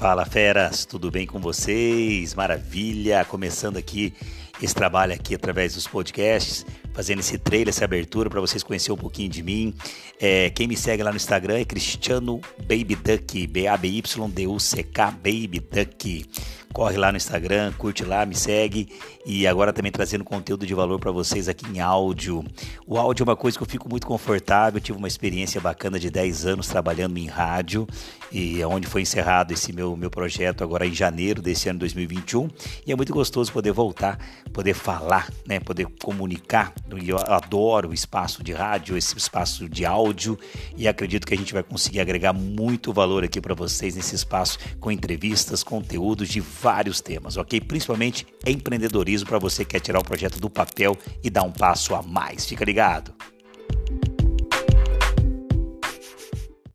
Fala feras, tudo bem com vocês? Maravilha! Começando aqui esse trabalho aqui através dos podcasts, fazendo esse trailer, essa abertura para vocês conhecerem um pouquinho de mim. É, quem me segue lá no Instagram é Cristiano Baby Duck, B-A-B-Y-D-U-C-K Baby Duck. Corre lá no Instagram, curte lá, me segue e agora também trazendo conteúdo de valor para vocês aqui em áudio. O áudio é uma coisa que eu fico muito confortável, tive uma experiência bacana de 10 anos trabalhando em rádio e é onde foi encerrado esse meu, meu projeto agora em janeiro desse ano 2021 e é muito gostoso poder voltar, poder falar, né, poder comunicar. Eu adoro o espaço de rádio, esse espaço de áudio e acredito que a gente vai conseguir agregar muito valor aqui para vocês nesse espaço com entrevistas, conteúdos de vários temas, ok? Principalmente empreendedorismo para você que quer tirar o projeto do papel e dar um passo a mais. Fica ligado.